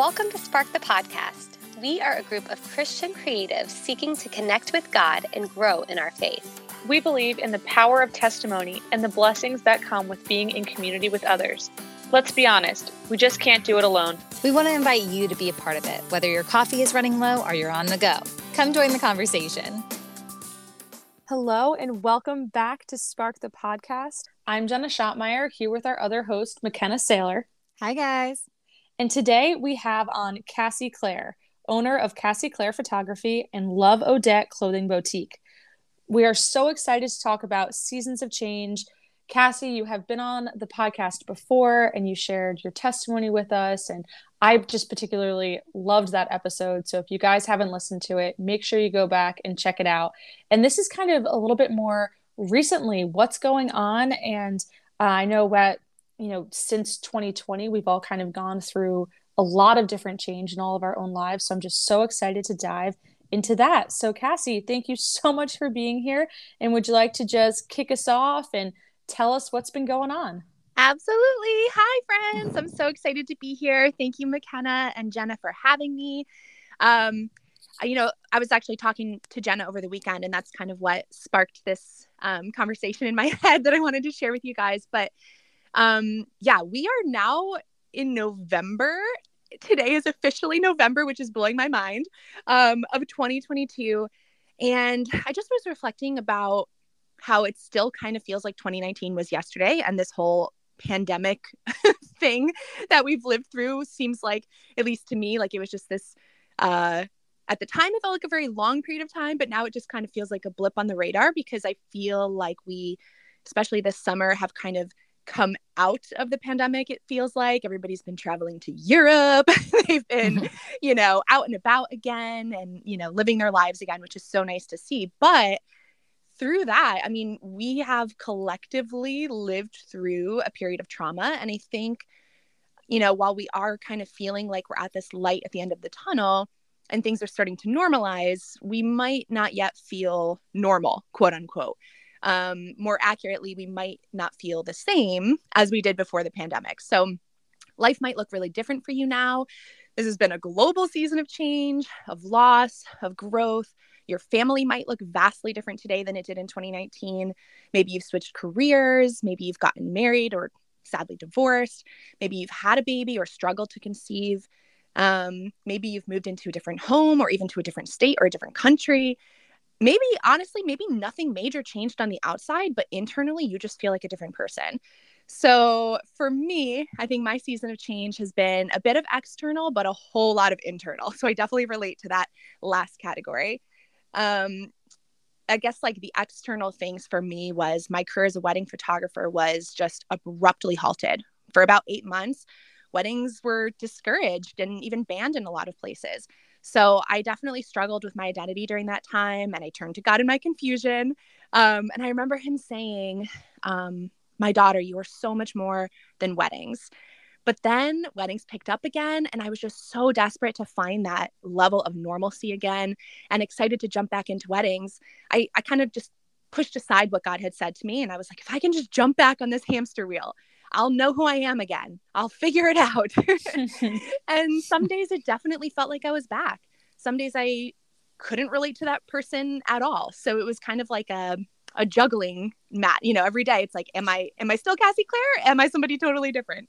Welcome to Spark the Podcast. We are a group of Christian creatives seeking to connect with God and grow in our faith. We believe in the power of testimony and the blessings that come with being in community with others. Let's be honest, we just can't do it alone. We want to invite you to be a part of it, whether your coffee is running low or you're on the go. Come join the conversation. Hello, and welcome back to Spark the Podcast. I'm Jenna Schottmeyer here with our other host, McKenna Saylor. Hi, guys. And today we have on Cassie Clare, owner of Cassie Clare Photography and Love Odette Clothing Boutique. We are so excited to talk about seasons of change. Cassie, you have been on the podcast before and you shared your testimony with us. And I just particularly loved that episode. So if you guys haven't listened to it, make sure you go back and check it out. And this is kind of a little bit more recently what's going on. And uh, I know what you know, since 2020, we've all kind of gone through a lot of different change in all of our own lives. So I'm just so excited to dive into that. So, Cassie, thank you so much for being here. And would you like to just kick us off and tell us what's been going on? Absolutely. Hi, friends. I'm so excited to be here. Thank you, McKenna and Jenna, for having me. Um, you know, I was actually talking to Jenna over the weekend, and that's kind of what sparked this um, conversation in my head that I wanted to share with you guys. But um, yeah, we are now in November. Today is officially November, which is blowing my mind, um, of 2022. And I just was reflecting about how it still kind of feels like 2019 was yesterday and this whole pandemic thing that we've lived through seems like at least to me like it was just this uh at the time it felt like a very long period of time but now it just kind of feels like a blip on the radar because i feel like we especially this summer have kind of come out of the pandemic it feels like. Everybody's been traveling to europe. They've been mm-hmm. you know out and about again and you know living their lives again which is so nice to see. But through that i mean we have collectively lived through a period of trauma. And i think you know while we are kind of feeling like we're at this light at the end of the tunnel and things are starting to normalize we might not yet feel normal quote unquote um, more accurately, we might not feel the same as we did before the pandemic. So life might look really different for you now. This has been a global season of change, of loss, of growth. Your family might look vastly different today than it did in 2019. Maybe you've switched careers. Maybe you've gotten married or sadly divorced. Maybe you've had a baby or struggled to conceive. Um, maybe you've moved into a different home or even to a different state or a different country maybe honestly maybe nothing major changed on the outside but internally you just feel like a different person. So for me i think my season of change has been a bit of external but a whole lot of internal. So i definitely relate to that last category. Um i guess like the external things for me was my career as a wedding photographer was just abruptly halted for about eight months. Weddings were discouraged and even banned in a lot of places so I definitely struggled with my identity during that time and I turned to God in my confusion. Um, and I remember him saying, um, My daughter, you are so much more than weddings. But then weddings picked up again, and I was just so desperate to find that level of normalcy again and excited to jump back into weddings. I, I kind of just pushed aside what God had said to me, and I was like, if I can just jump back on this hamster wheel, I'll know who I am again. I'll figure it out. and some days it definitely felt like I was back. Some days I couldn't relate to that person at all. So it was kind of like a a juggling mat you know every day it's like am i am i still cassie claire am i somebody totally different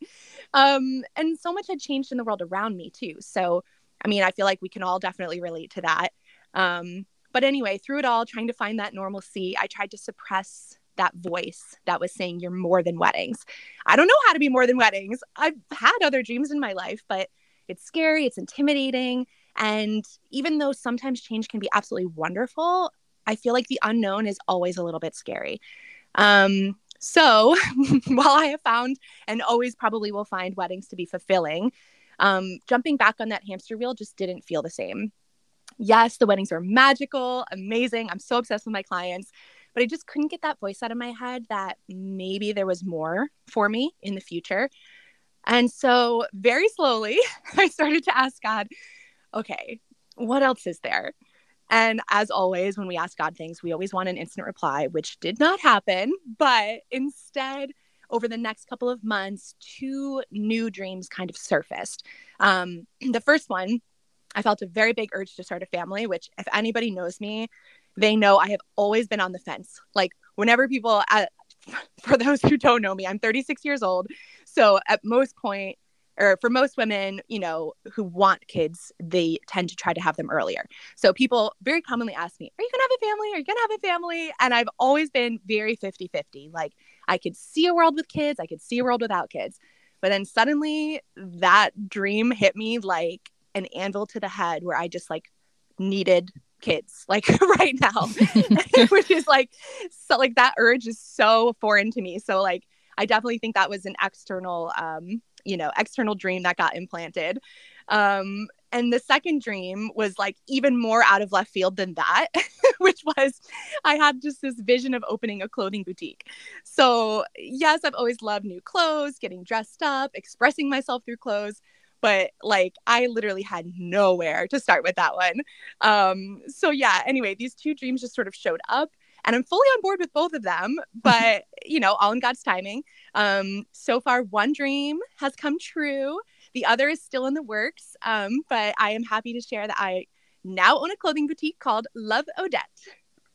um and so much had changed in the world around me too so i mean i feel like we can all definitely relate to that um but anyway through it all trying to find that normalcy i tried to suppress that voice that was saying you're more than weddings. I don't know how to be more than weddings. I've had other dreams in my life, but it's scary, it's intimidating. And even though sometimes change can be absolutely wonderful, I feel like the unknown is always a little bit scary. Um, so while I have found and always probably will find weddings to be fulfilling, um, jumping back on that hamster wheel just didn't feel the same. Yes, the weddings are magical, amazing. I'm so obsessed with my clients but I just couldn't get that voice out of my head that maybe there was more for me in the future. And so, very slowly, I started to ask God, okay, what else is there? And as always, when we ask God things, we always want an instant reply, which did not happen. But instead, over the next couple of months, two new dreams kind of surfaced. Um, the first one, I felt a very big urge to start a family, which, if anybody knows me, they know I have always been on the fence. Like, whenever people, uh, for those who don't know me, I'm 36 years old. So, at most point, or for most women, you know, who want kids, they tend to try to have them earlier. So people very commonly ask me, Are you to have a family? Are you to have a family? And I've always been very 50 50. Like I could see a world with kids, I could see a world without kids. But then suddenly that dream hit me like an anvil to the head where I just like needed kids like right now. Which is like so like that urge is so foreign to me. So like i definitely think that was an external um you know external dream that got implanted. Um and the second dream was like even more out of left field than that which was i had just this vision of opening a clothing boutique. So yes i've always loved new clothes getting dressed up expressing myself through clothes but like i literally had nowhere to start with that one um so yeah anyway these two dreams just sort of showed up and I'm fully on board with both of them, but you know, all in God's timing. Um, so far, one dream has come true. The other is still in the works, um, but I am happy to share that I now own a clothing boutique called Love Odette.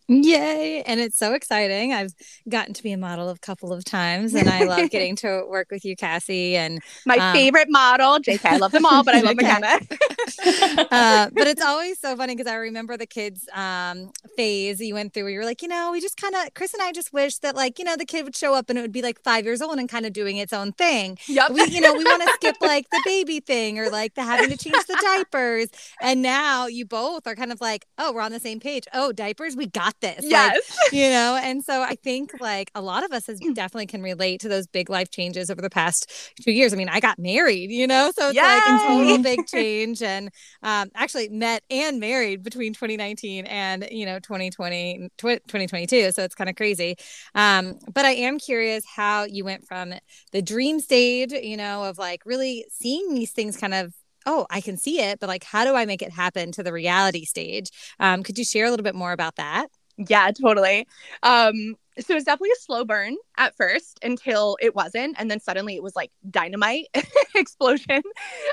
Yay. And it's so exciting. I've gotten to be a model a couple of times and I love getting to work with you, Cassie. And my um, favorite model, JK. I love them all, but I love McKenna. uh, but it's always so funny because I remember the kids um, phase you went through where you were like, you know, we just kind of, Chris and I just wish that like, you know, the kid would show up and it would be like five years old and kind of doing its own thing. Yep. We, you know, we want to skip like the baby thing or like the having to change the diapers. And now you both are kind of like, oh, we're on the same page. Oh, diapers, we got this. Yes. Like, you know, and so I think like a lot of us has definitely can relate to those big life changes over the past two years. I mean, I got married, you know, so it's Yay! like a total big change and um, actually met and married between 2019 and, you know, 2020, 2022. So it's kind of crazy. Um, but I am curious how you went from the dream stage, you know, of like really seeing these things kind of oh, I can see it, but like, how do I make it happen to the reality stage? Um, could you share a little bit more about that? Yeah, totally. Um, so it was definitely a slow burn at first until it wasn't. And then suddenly it was like dynamite explosion.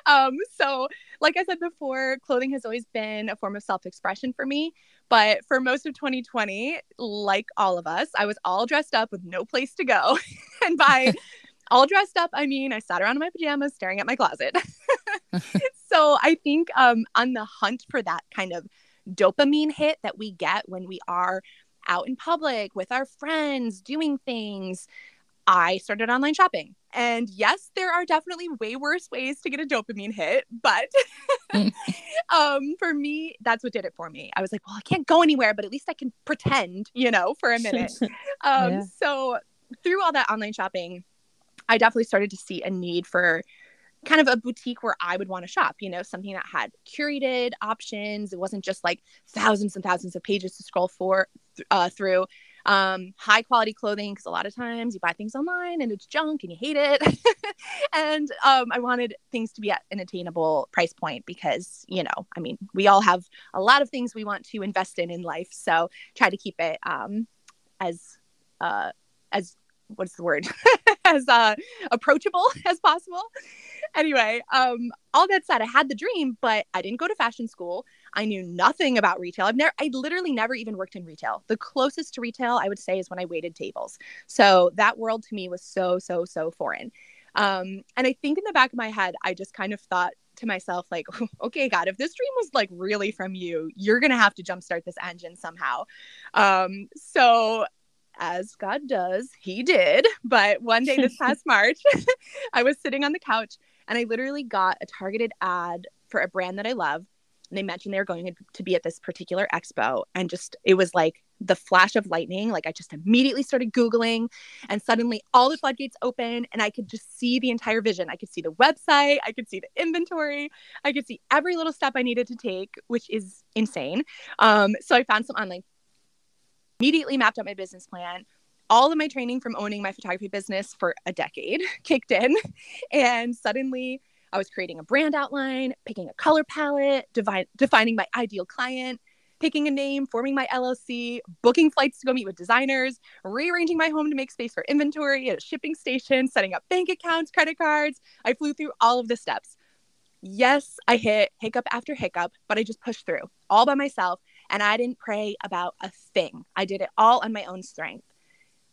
Um, so, like I said before, clothing has always been a form of self expression for me. But for most of 2020, like all of us, I was all dressed up with no place to go. and by all dressed up, I mean I sat around in my pajamas staring at my closet. so I think um, on the hunt for that kind of dopamine hit that we get when we are out in public with our friends doing things, I started online shopping. And yes, there are definitely way worse ways to get a dopamine hit, but um, for me, that's what did it for me. I was like, well, I can't go anywhere, but at least I can pretend, you know, for a minute. Um, yeah. So through all that online shopping, I definitely started to see a need for kind of a boutique where I would want to shop, you know, something that had curated options. It wasn't just like thousands and thousands of pages to scroll for uh, through. Um, high quality clothing because a lot of times you buy things online and it's junk and you hate it. and um, I wanted things to be at an attainable price point because, you know, I mean, we all have a lot of things we want to invest in in life. So try to keep it um, as uh, as what's the word as uh, approachable as possible anyway um all that said i had the dream but i didn't go to fashion school. I knew nothing about retail. I've never i literally never even worked in retail. The closest to retail i would say is when i waited tables. So that world to me was so so so foreign. Um and i think in the back of my head i just kind of thought to myself like okay god if this dream was like really from you you're gonna have to jumpstart this engine somehow. Um so as God does, he did. But one day this past March, I was sitting on the couch and I literally got a targeted ad for a brand that I love. And they mentioned they were going to be at this particular expo. And just, it was like the flash of lightning. Like I just immediately started Googling and suddenly all the floodgates open and I could just see the entire vision. I could see the website, I could see the inventory, I could see every little step I needed to take, which is insane. Um, so I found some online immediately mapped out my business plan. All of my training from owning my photography business for a decade kicked in. And suddenly I was creating a brand outline, picking a color palette, defining my ideal client, picking a name, forming my LLC, booking flights to go meet with designers, rearranging my home to make space for inventory at a shipping station, setting up bank accounts, credit cards. I flew through all of the steps. Yes, I hit hiccup after hiccup, but I just pushed through all by myself and I didn't pray about a thing. I did it all on my own strength.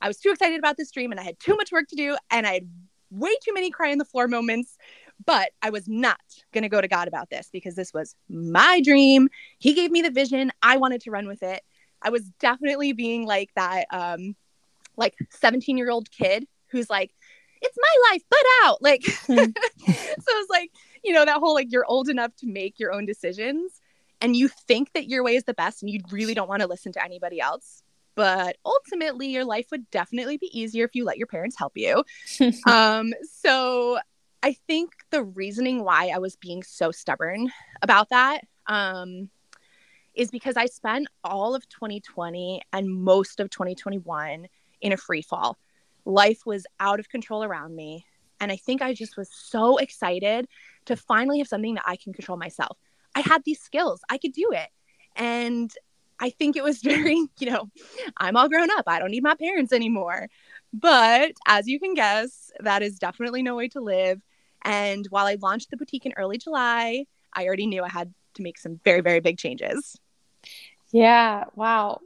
I was too excited about this dream and I had too much work to do and I had way too many cry on the floor moments but I was not going to go to God about this because this was my dream. He gave me the vision. I wanted to run with it. I was definitely being like that, um, like 17 year old kid who's like, it's my life, but out. Like, mm. so it's like, you know, that whole like you're old enough to make your own decisions and you think that your way is the best and you really don't want to listen to anybody else. But ultimately, your life would definitely be easier if you let your parents help you. um, so I think the reasoning why I was being so stubborn about that um, is because I spent all of 2020 and most of 2021 in a free fall. Life was out of control around me. And I think I just was so excited to finally have something that I can control myself. I had these skills, I could do it. And I think it was very, you know, I'm all grown up. I don't need my parents anymore. But as you can guess, that is definitely no way to live. And while I launched the boutique in early July, I already knew I had to make some very, very big changes. Yeah. Wow.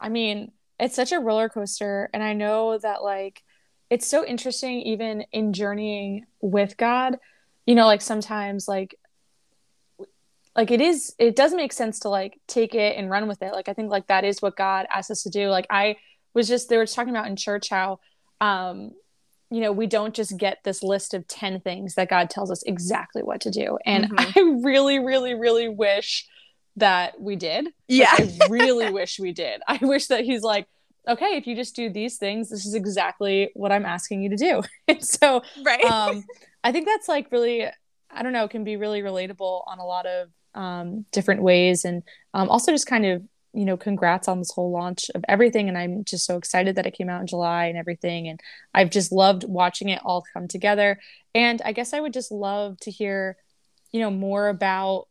I mean, it's such a roller coaster. And I know that, like, it's so interesting, even in journeying with God, you know, like sometimes, like, like it is it does make sense to like take it and run with it like i think like that is what god asked us to do like i was just they were talking about in church how um you know, we don't just get this list of 10 things that God tells us exactly what to do. And mm-hmm. I really, really, really wish that we did. Yeah. Like, I really wish we did. I wish that he's like, okay, if you just do these things, this is exactly what I'm asking you to do. and so, right. um, I think that's like really, I don't know, can be really relatable on a lot of um, different ways. And um, also just kind of you know, congrats on this whole launch of everything. And I'm just so excited that it came out in July and everything. And I've just loved watching it all come together. And I guess I would just love to hear, you know, more about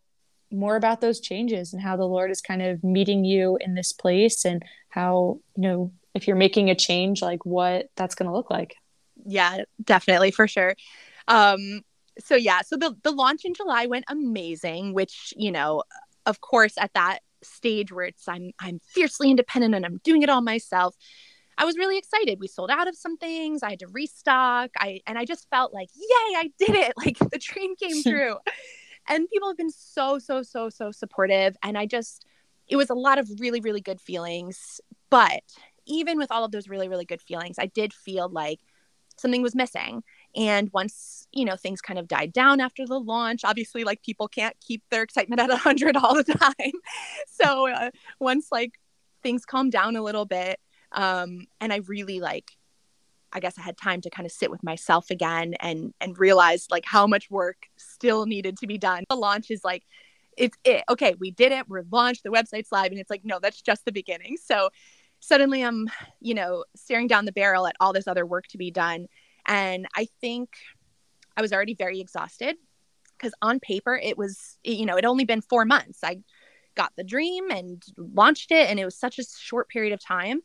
more about those changes and how the Lord is kind of meeting you in this place and how, you know, if you're making a change, like what that's going to look like. Yeah, definitely for sure. Um, so yeah, so the the launch in July went amazing, which, you know, of course at that stage where it's I'm I'm fiercely independent and I'm doing it all myself. I was really excited. We sold out of some things. I had to restock. I and I just felt like, yay, I did it. Like the dream came true. and people have been so so so so supportive and I just it was a lot of really really good feelings, but even with all of those really really good feelings, I did feel like something was missing. And once, you know, things kind of died down after the launch, obviously, like people can't keep their excitement at 100 all the time. so uh, once like things calmed down a little bit, um, and I really like, I guess I had time to kind of sit with myself again and and realize like how much work still needed to be done. The launch is like it's it. Okay, we did it. We're launched. The website's live, and it's like no, that's just the beginning. So suddenly I'm, you know, staring down the barrel at all this other work to be done and I think I was already very exhausted because on paper it was, you know, it only been four months. I got the dream and launched it, and it was such a short period of time.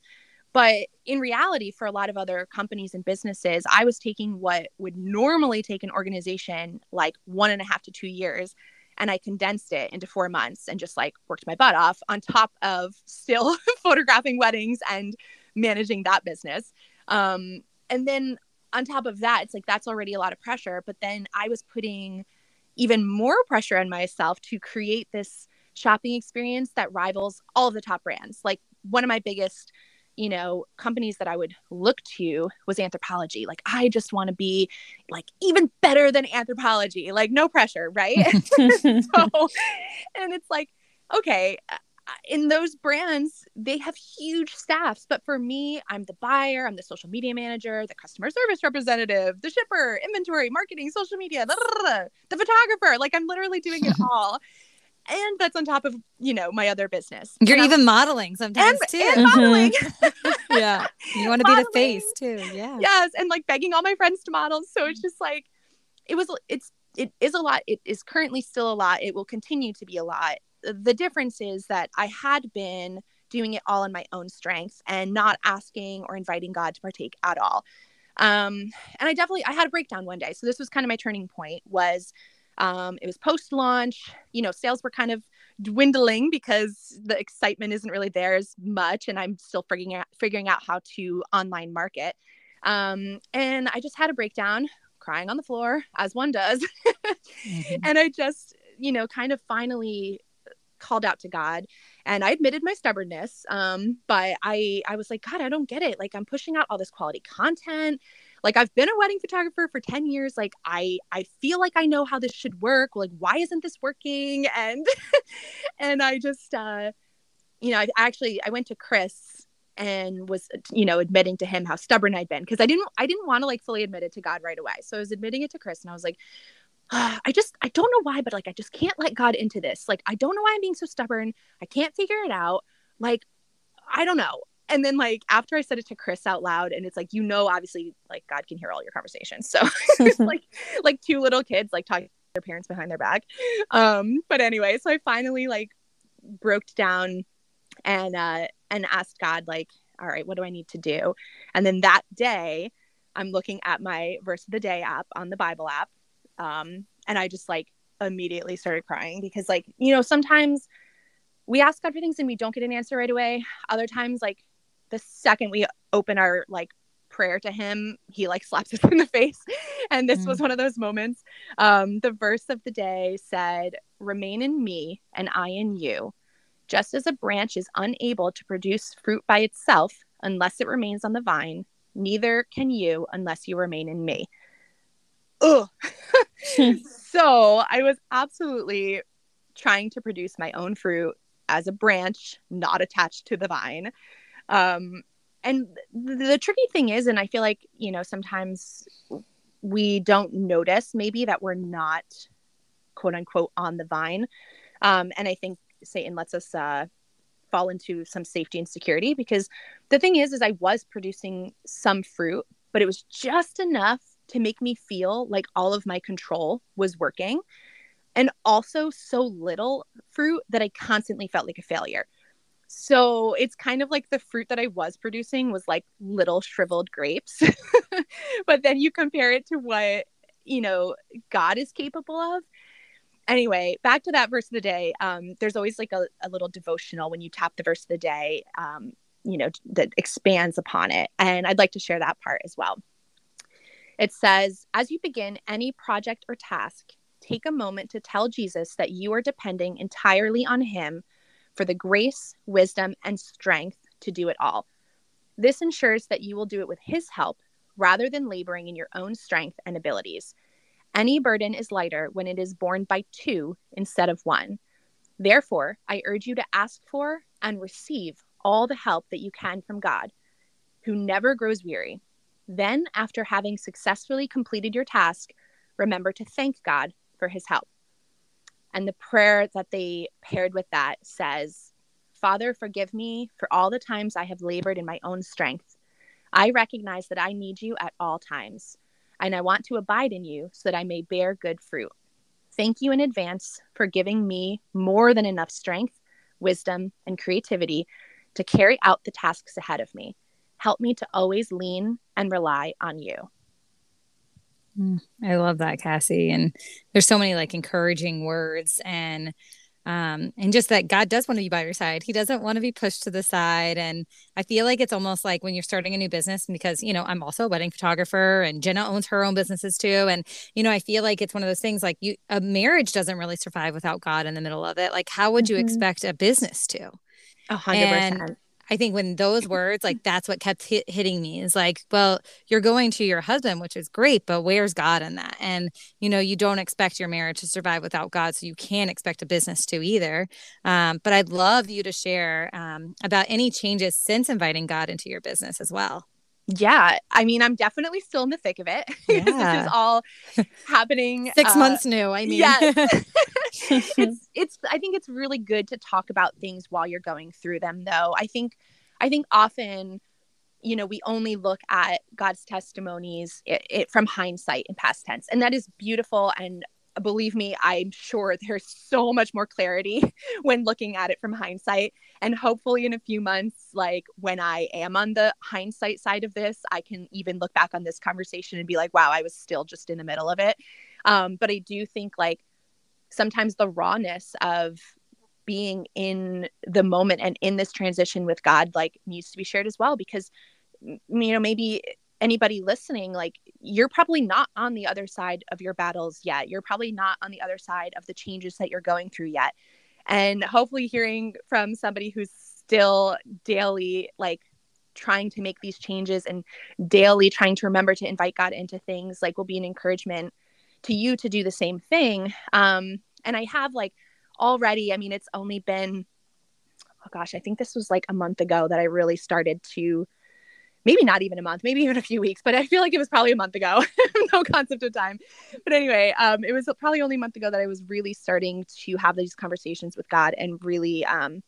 But in reality, for a lot of other companies and businesses, I was taking what would normally take an organization like one and a half to two years. And I condensed it into four months and just like worked my butt off on top of still photographing weddings and managing that business. Um, and then on top of that, it's like that's already a lot of pressure. But then I was putting even more pressure on myself to create this shopping experience that rivals all of the top brands. Like one of my biggest, you know, companies that I would look to was Anthropologie. Like I just want to be like even better than Anthropologie. Like no pressure, right? so, and it's like, okay, in those brands, they have huge staffs. But for me, I'm the buyer, I'm the social media manager, the customer service representative, the shipper, inventory, marketing, social media, blah, blah, blah, the photographer. Like I'm literally doing it all. and that's on top of you know my other business. You're and even I'm, modeling sometimes and, too. And modeling. Mm-hmm. yeah, you want to be the face too. Yeah. Yes, and like begging all my friends to model. So it's just like it was. It's it is a lot. It is currently still a lot. It will continue to be a lot the difference is that I had been doing it all in my own strength and not asking or inviting God to partake at all. Um, and I definitely I had a breakdown one day. So this was kind of my turning point was um, it was post launch, you know, sales were kind of dwindling because the excitement isn't really there as much and I'm still figuring out figuring out how to online market. Um, and I just had a breakdown, crying on the floor as one does. mm-hmm. And I just, you know, kind of finally called out to God and I admitted my stubbornness. Um, but I I was like, God, I don't get it. Like I'm pushing out all this quality content. Like I've been a wedding photographer for 10 years. Like I I feel like I know how this should work. Like why isn't this working? And and I just uh you know, I actually I went to Chris and was you know admitting to him how stubborn I'd been because I didn't I didn't want to like fully admit it to God right away. So I was admitting it to Chris and I was like I just I don't know why, but like I just can't let God into this. Like I don't know why I'm being so stubborn. I can't figure it out. Like I don't know. And then like after I said it to Chris out loud, and it's like you know obviously like God can hear all your conversations. So like like two little kids like talking to their parents behind their back. Um, but anyway, so I finally like broke down and uh and asked God like, all right, what do I need to do? And then that day, I'm looking at my verse of the day app on the Bible app um, and I just like immediately started crying because, like, you know, sometimes we ask God for things and we don't get an answer right away. Other times, like, the second we open our like prayer to him he like slaps us in the face and this mm. was one of those moments um the verse of the day said remain in me and i in you just as a branch is unable to produce fruit by itself unless it remains on the vine neither can you unless you remain in me ugh. so I was absolutely trying to produce my own fruit as a branch, not attached to the vine. Um, and the, the tricky thing is, and I feel like, you know, sometimes we don't notice maybe that we're not quote unquote on the vine. Um, and I think Satan lets us uh, fall into some safety and security because the thing is, is I was producing some fruit, but it was just enough to make me feel like all of my control was working and also so little fruit that I constantly felt like a failure. So it's kind of like the fruit that I was producing was like little shriveled grapes. but then you compare it to what, you know, God is capable of. Anyway, back to that verse of the day. Um, there's always like a, a, little devotional when you tap the verse of the day, um, you know, that expands upon it. And I'd like to share that part as well. It says, as you begin any project or task, take a moment to tell Jesus that you are depending entirely on Him for the grace, wisdom, and strength to do it all. This ensures that you will do it with His help rather than laboring in your own strength and abilities. Any burden is lighter when it is borne by two instead of one. Therefore, I urge you to ask for and receive all the help that you can from God, who never grows weary then, after having successfully completed your task, remember to thank God for his help. And the prayer that they paired with that says, Father, forgive me for all the times I have labored in my own strength. I recognize that I need you at all times, and I want to abide in you so that I may bear good fruit. Thank you in advance for giving me more than enough strength, wisdom, and creativity to carry out the tasks ahead of me. Help me to always lean and rely on you. Mm, I love that, Cassie. And there's so many like encouraging words and um and just that God does want to be by your side. He doesn't want to be pushed to the side. And I feel like it's almost like when you're starting a new business because you know I'm also a wedding photographer and Jenna owns her own businesses too. And you know, I feel like it's one of those things like you a marriage doesn't really survive without God in the middle of it. Like how would you mm-hmm. expect a business to? A hundred percent I think when those words, like that's what kept hit, hitting me is like, well, you're going to your husband, which is great, but where's God in that? And, you know, you don't expect your marriage to survive without God. So you can't expect a business to either. Um, but I'd love you to share um, about any changes since inviting God into your business as well. Yeah, I mean, I'm definitely still in the thick of it. Yeah. this is all happening. Six uh, months new. I mean, yes. it's it's. I think it's really good to talk about things while you're going through them, though. I think, I think often, you know, we only look at God's testimonies it, it from hindsight in past tense, and that is beautiful and believe me, I'm sure there's so much more clarity when looking at it from hindsight. And hopefully, in a few months, like when I am on the hindsight side of this, I can even look back on this conversation and be like, wow, I was still just in the middle of it. Um, but I do think like sometimes the rawness of being in the moment and in this transition with God like needs to be shared as well because you know maybe anybody listening like you're probably not on the other side of your battles yet. You're probably not on the other side of the changes that you're going through yet. And hopefully hearing from somebody who's still daily like trying to make these changes and daily trying to remember to invite God into things like will be an encouragement to you to do the same thing. Um and I have like already I mean it's only been oh gosh I think this was like a month ago that I really started to maybe not even a month, maybe even a few weeks, but I feel like it was probably a month ago. no concept of time. But anyway, um, it was probably only a month ago that I was really starting to have these conversations with God and really um,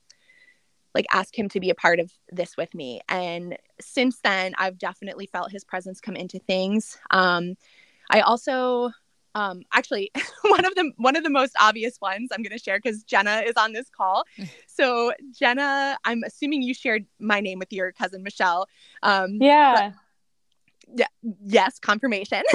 like ask Him to be a part of this with me. And since then, I've definitely felt His presence come into things. Um, I also um, actually, one of the one of the most obvious ones I'm going to share because Jenna is on this call. So Jenna, I'm assuming you shared my name with your cousin Michelle. Um, yeah. yeah. Yes, confirmation.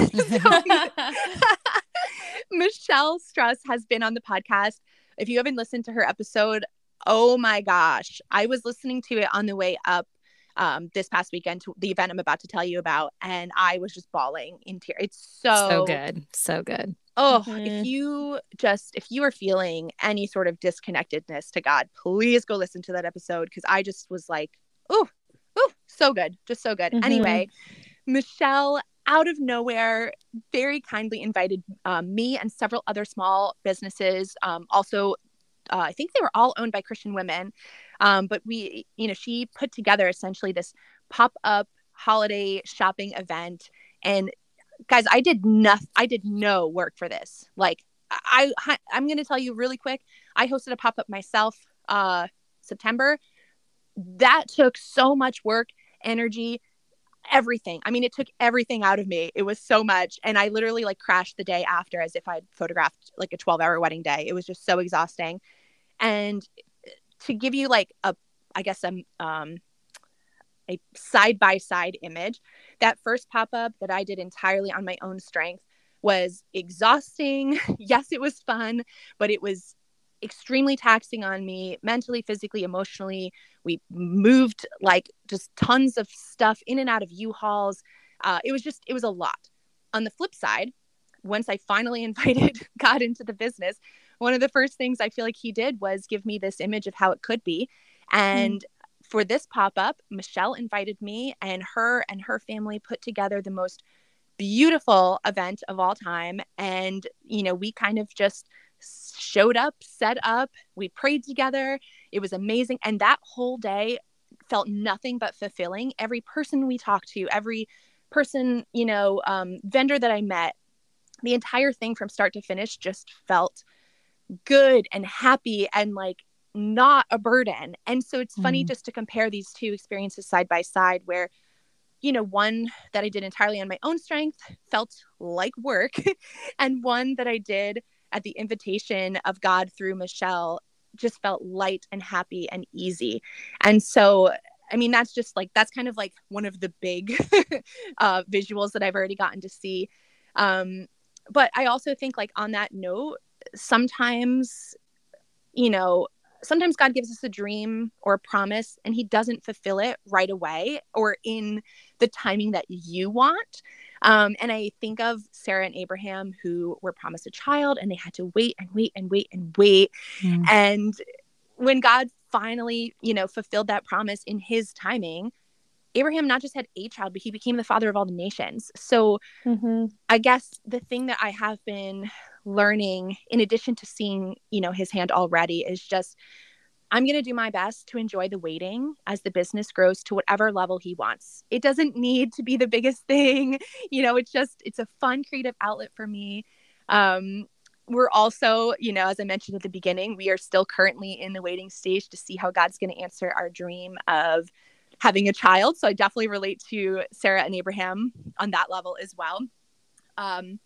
Michelle Struss has been on the podcast. If you haven't listened to her episode, oh my gosh, I was listening to it on the way up um, this past weekend to the event I'm about to tell you about, and I was just bawling in tears. It's so so good, so good. Oh, mm-hmm. if you just if you are feeling any sort of disconnectedness to God, please go listen to that episode because I just was like, oh, oh, so good, just so good. Mm-hmm. Anyway, Michelle out of nowhere very kindly invited um, me and several other small businesses um, also uh, i think they were all owned by christian women um, but we, you know, she put together essentially this pop up holiday shopping event. And guys, I did nothing, I did no work for this. Like, I, I I'm going to tell you really quick. I hosted a pop up myself uh, September. That took so much work, energy, everything. I mean, it took everything out of me. It was so much. And I literally like crashed the day after as if I'd photographed like a 12 hour wedding day. It was just so exhausting. And to give you like a i guess a um a side by side image that first pop up that i did entirely on my own strength was exhausting. Yes it was fun but it was extremely taxing on me mentally physically emotionally. We moved like just tons of stuff in and out of u-hauls. Uh, it was just it was a lot. On the flip side once i finally invited god into the business one of the first things I feel like he did was give me this image of how it could be. And mm. for this pop up, Michelle invited me, and her and her family put together the most beautiful event of all time. And, you know, we kind of just showed up, set up, we prayed together. It was amazing. And that whole day felt nothing but fulfilling. Every person we talked to, every person, you know, um, vendor that I met, the entire thing from start to finish just felt good and happy and like not a burden. And so it's funny mm. just to compare these two experiences side by side where you know, one that I did entirely on my own strength felt like work, and one that I did at the invitation of God through Michelle just felt light and happy and easy. And so, I mean, that's just like, that's kind of like one of the big uh, visuals that I've already gotten to see. Um, but I also think, like, on that note, sometimes, you know, sometimes God gives us a dream or a promise and he doesn't fulfill it right away or in the timing that you want. Um, and I think of Sarah and Abraham who were promised a child and they had to wait and wait and wait and wait. Mm. And when God finally, you know, fulfilled that promise in his timing, Abraham not just had a child, but he became the father of all the nations. So mm-hmm. I guess the thing that I have been learning in addition to seeing you know his hand already is just i'm going to do my best to enjoy the waiting as the business grows to whatever level he wants. It doesn't need to be the biggest thing you know it's just it's a fun creative outlet for me. Um we're also you know as i mentioned at the beginning we are still currently in the waiting stage to see how god's going to answer our dream of having a child. So i definitely relate to sarah and abraham on that level as well. Um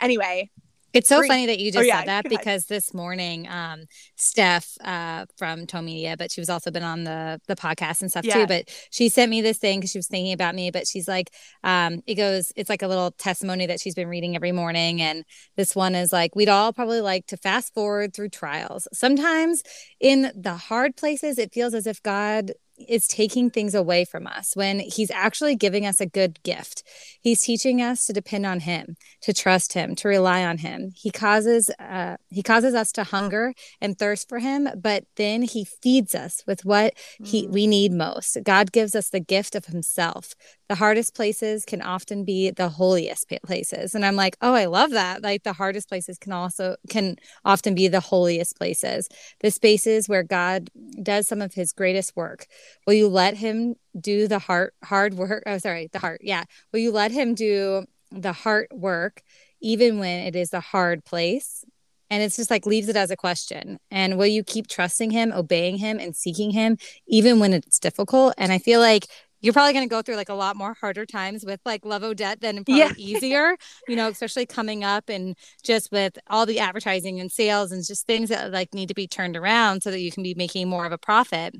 anyway It's so funny that you just oh, yeah, said that because this morning, um, Steph uh, from Tome Media, but she was also been on the the podcast and stuff yeah. too. But she sent me this thing because she was thinking about me. But she's like, um, it goes, it's like a little testimony that she's been reading every morning, and this one is like, we'd all probably like to fast forward through trials. Sometimes in the hard places, it feels as if God is taking things away from us when he's actually giving us a good gift. He's teaching us to depend on him, to trust him, to rely on him. He causes uh, he causes us to hunger and thirst for him, but then he feeds us with what he mm. we need most. God gives us the gift of himself. The hardest places can often be the holiest places. And I'm like, "Oh, I love that." Like the hardest places can also can often be the holiest places. The spaces where God does some of his greatest work Will you let him do the heart hard work? Oh, sorry, the heart. Yeah. Will you let him do the heart work even when it is a hard place? And it's just like leaves it as a question. And will you keep trusting him, obeying him, and seeking him even when it's difficult? And I feel like you're probably going to go through like a lot more harder times with like Love Odette than probably yeah. easier, you know, especially coming up and just with all the advertising and sales and just things that like need to be turned around so that you can be making more of a profit.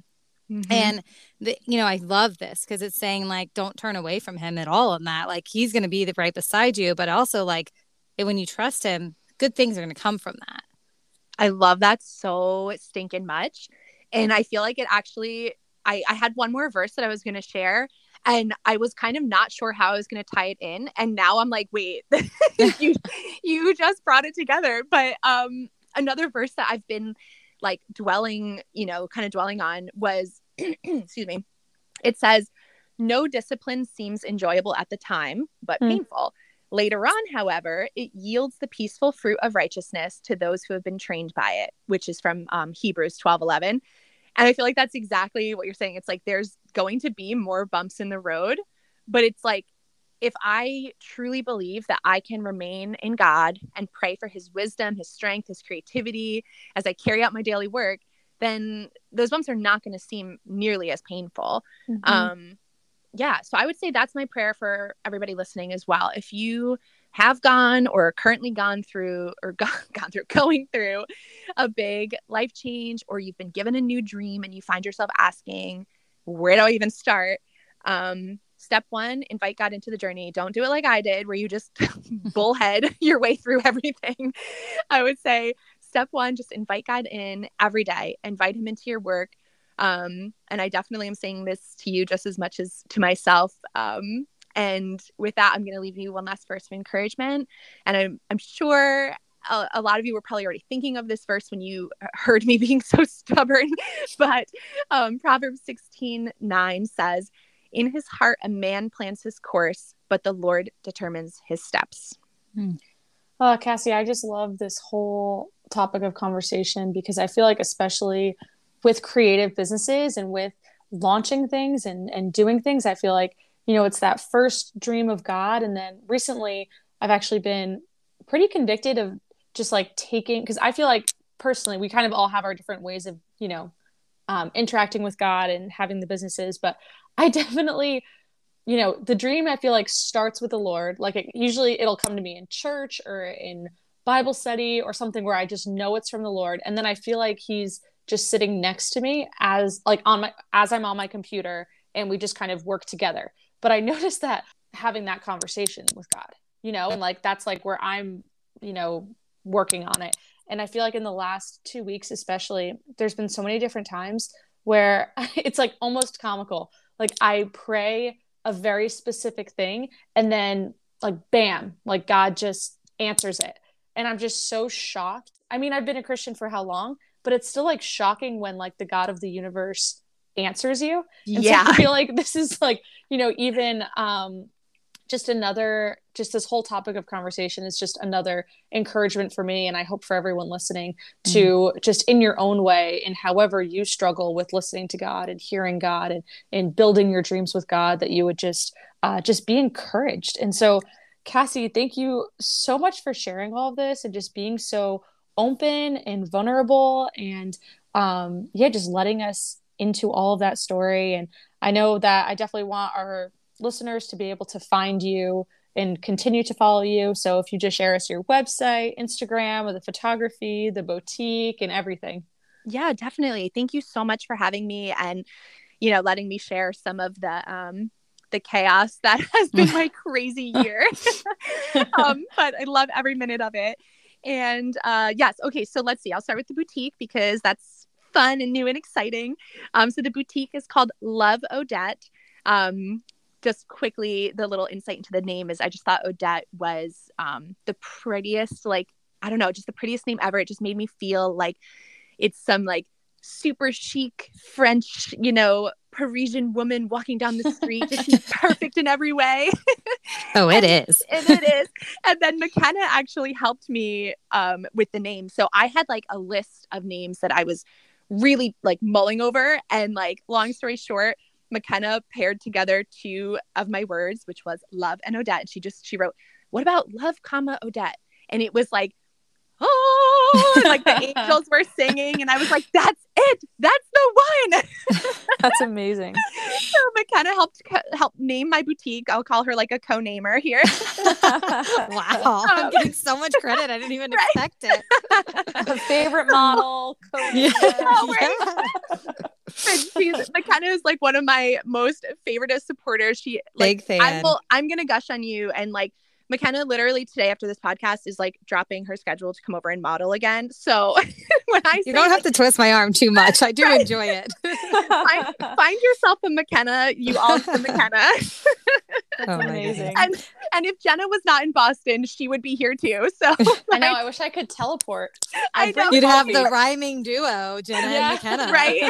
Mm-hmm. And the, you know, I love this because it's saying like don't turn away from him at all in that. Like he's going to be the right beside you, but also like when you trust him, good things are going to come from that. I love that so stinking much. And I feel like it actually I, I had one more verse that I was going to share and I was kind of not sure how I was going to tie it in. And now I'm like, wait, you, you just brought it together. But um, another verse that I've been like dwelling, you know, kind of dwelling on was, excuse me, it says, no discipline seems enjoyable at the time, but mm. painful. Later on, however, it yields the peaceful fruit of righteousness to those who have been trained by it, which is from um, Hebrews 12 11. And I feel like that's exactly what you're saying. It's like there's going to be more bumps in the road, but it's like if I truly believe that I can remain in God and pray for his wisdom, his strength, his creativity as I carry out my daily work, then those bumps are not going to seem nearly as painful. Mm-hmm. Um, yeah. So I would say that's my prayer for everybody listening as well. If you have gone or currently gone through or gone, gone through going through a big life change or you've been given a new dream and you find yourself asking, where do I even start? Um, step one, invite God into the journey. Don't do it like I did, where you just bullhead your way through everything. I would say step one, just invite God in every day, invite Him into your work. Um, and I definitely am saying this to you just as much as to myself. Um, and with that, I'm going to leave you one last verse of encouragement. And I'm, I'm sure a, a, lot of you were probably already thinking of this verse when you heard me being so stubborn. but um, Proverbs 16 9 says, in his heart, a man plans his course, but the Lord determines his steps. Uh, Cassie, I just love this whole topic of conversation because I feel like, especially with creative businesses and with launching things and, and doing things, I feel like, you know, it's that first dream of God. And then recently, I've actually been pretty convicted of just like taking, because I feel like personally, we kind of all have our different ways of, you know, um, interacting with God and having the businesses. But I definitely, you know, the dream I feel like starts with the Lord. Like it, usually it'll come to me in church or in Bible study or something where I just know it's from the Lord. And then I feel like he's just sitting next to me as like on my as I'm on my computer and we just kind of work together. But I noticed that having that conversation with God, you know, and like that's like where I'm, you know, working on it. And I feel like in the last two weeks, especially, there's been so many different times where it's like almost comical like I pray a very specific thing and then like bam, like God just answers it. And I'm just so shocked. I mean, I've been a Christian for how long, but it's still like shocking when like the God of the universe answers you. And yeah. So I feel like this is like, you know, even um just another just this whole topic of conversation is just another encouragement for me and i hope for everyone listening to mm. just in your own way and however you struggle with listening to god and hearing god and, and building your dreams with god that you would just uh, just be encouraged and so cassie thank you so much for sharing all of this and just being so open and vulnerable and um, yeah just letting us into all of that story and i know that i definitely want our listeners to be able to find you and continue to follow you. So if you just share us your website, Instagram, or the photography, the boutique, and everything. Yeah, definitely. Thank you so much for having me and you know letting me share some of the um the chaos that has been my crazy year. um, but I love every minute of it. And uh, yes, okay, so let's see. I'll start with the boutique because that's fun and new and exciting. Um, so the boutique is called Love Odette. Um, just quickly, the little insight into the name is I just thought Odette was um, the prettiest, like, I don't know, just the prettiest name ever. It just made me feel like it's some like super chic French, you know, Parisian woman walking down the street, just perfect in every way. oh, it and, is. and it is. And then McKenna actually helped me um, with the name. So I had like a list of names that I was really like mulling over. And like, long story short, McKenna paired together two of my words, which was love and Odette. And she just she wrote, "What about love, comma Odette?" And it was like oh, like the angels were singing, and I was like, "That's it, that's the one." that's amazing. so McKenna helped help name my boutique. I'll call her like a co-namer here. wow, I'm um, getting so much credit. I didn't even right? expect it. favorite model. Yeah. Oh, right? and she's McKenna is like one of my most favorite supporters. She like, big fan. I will, I'm gonna gush on you and like McKenna literally today after this podcast is like dropping her schedule to come over and model again. So when I you don't have to twist my arm too much, I do right. enjoy it. find, find, yourself a McKenna. You all the McKenna. That's oh amazing. And and if Jenna was not in Boston, she would be here too. So like, I know. I wish I could teleport. I know. You'd have the rhyming duo, Jenna yeah. and McKenna. Right.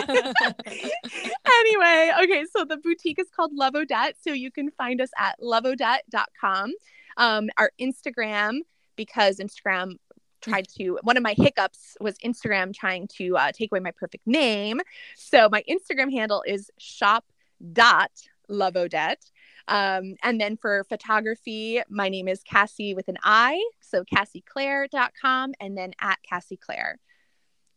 anyway, okay. So the boutique is called Love Odette. So you can find us at loveodette.com um, our Instagram because Instagram tried to one of my hiccups was Instagram trying to uh, take away my perfect name. So my Instagram handle is shop dot love Odette. Um, and then for photography, my name is Cassie with an I. So CassieClaire.com and then at Cassie Claire.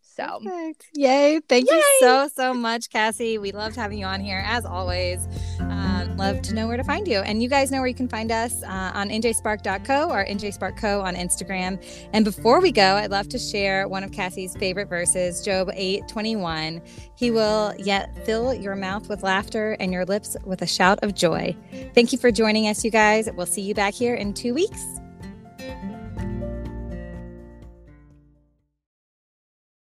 So, Perfect. yay. Thank yay. you so, so much, Cassie. We loved having you on here as always. Um, love to know where to find you. And you guys know where you can find us uh, on njspark.co or njsparkco on Instagram. And before we go, I'd love to share one of Cassie's favorite verses, Job 8 21. He will yet fill your mouth with laughter and your lips with a shout of joy. Thank you for joining us, you guys. We'll see you back here in two weeks.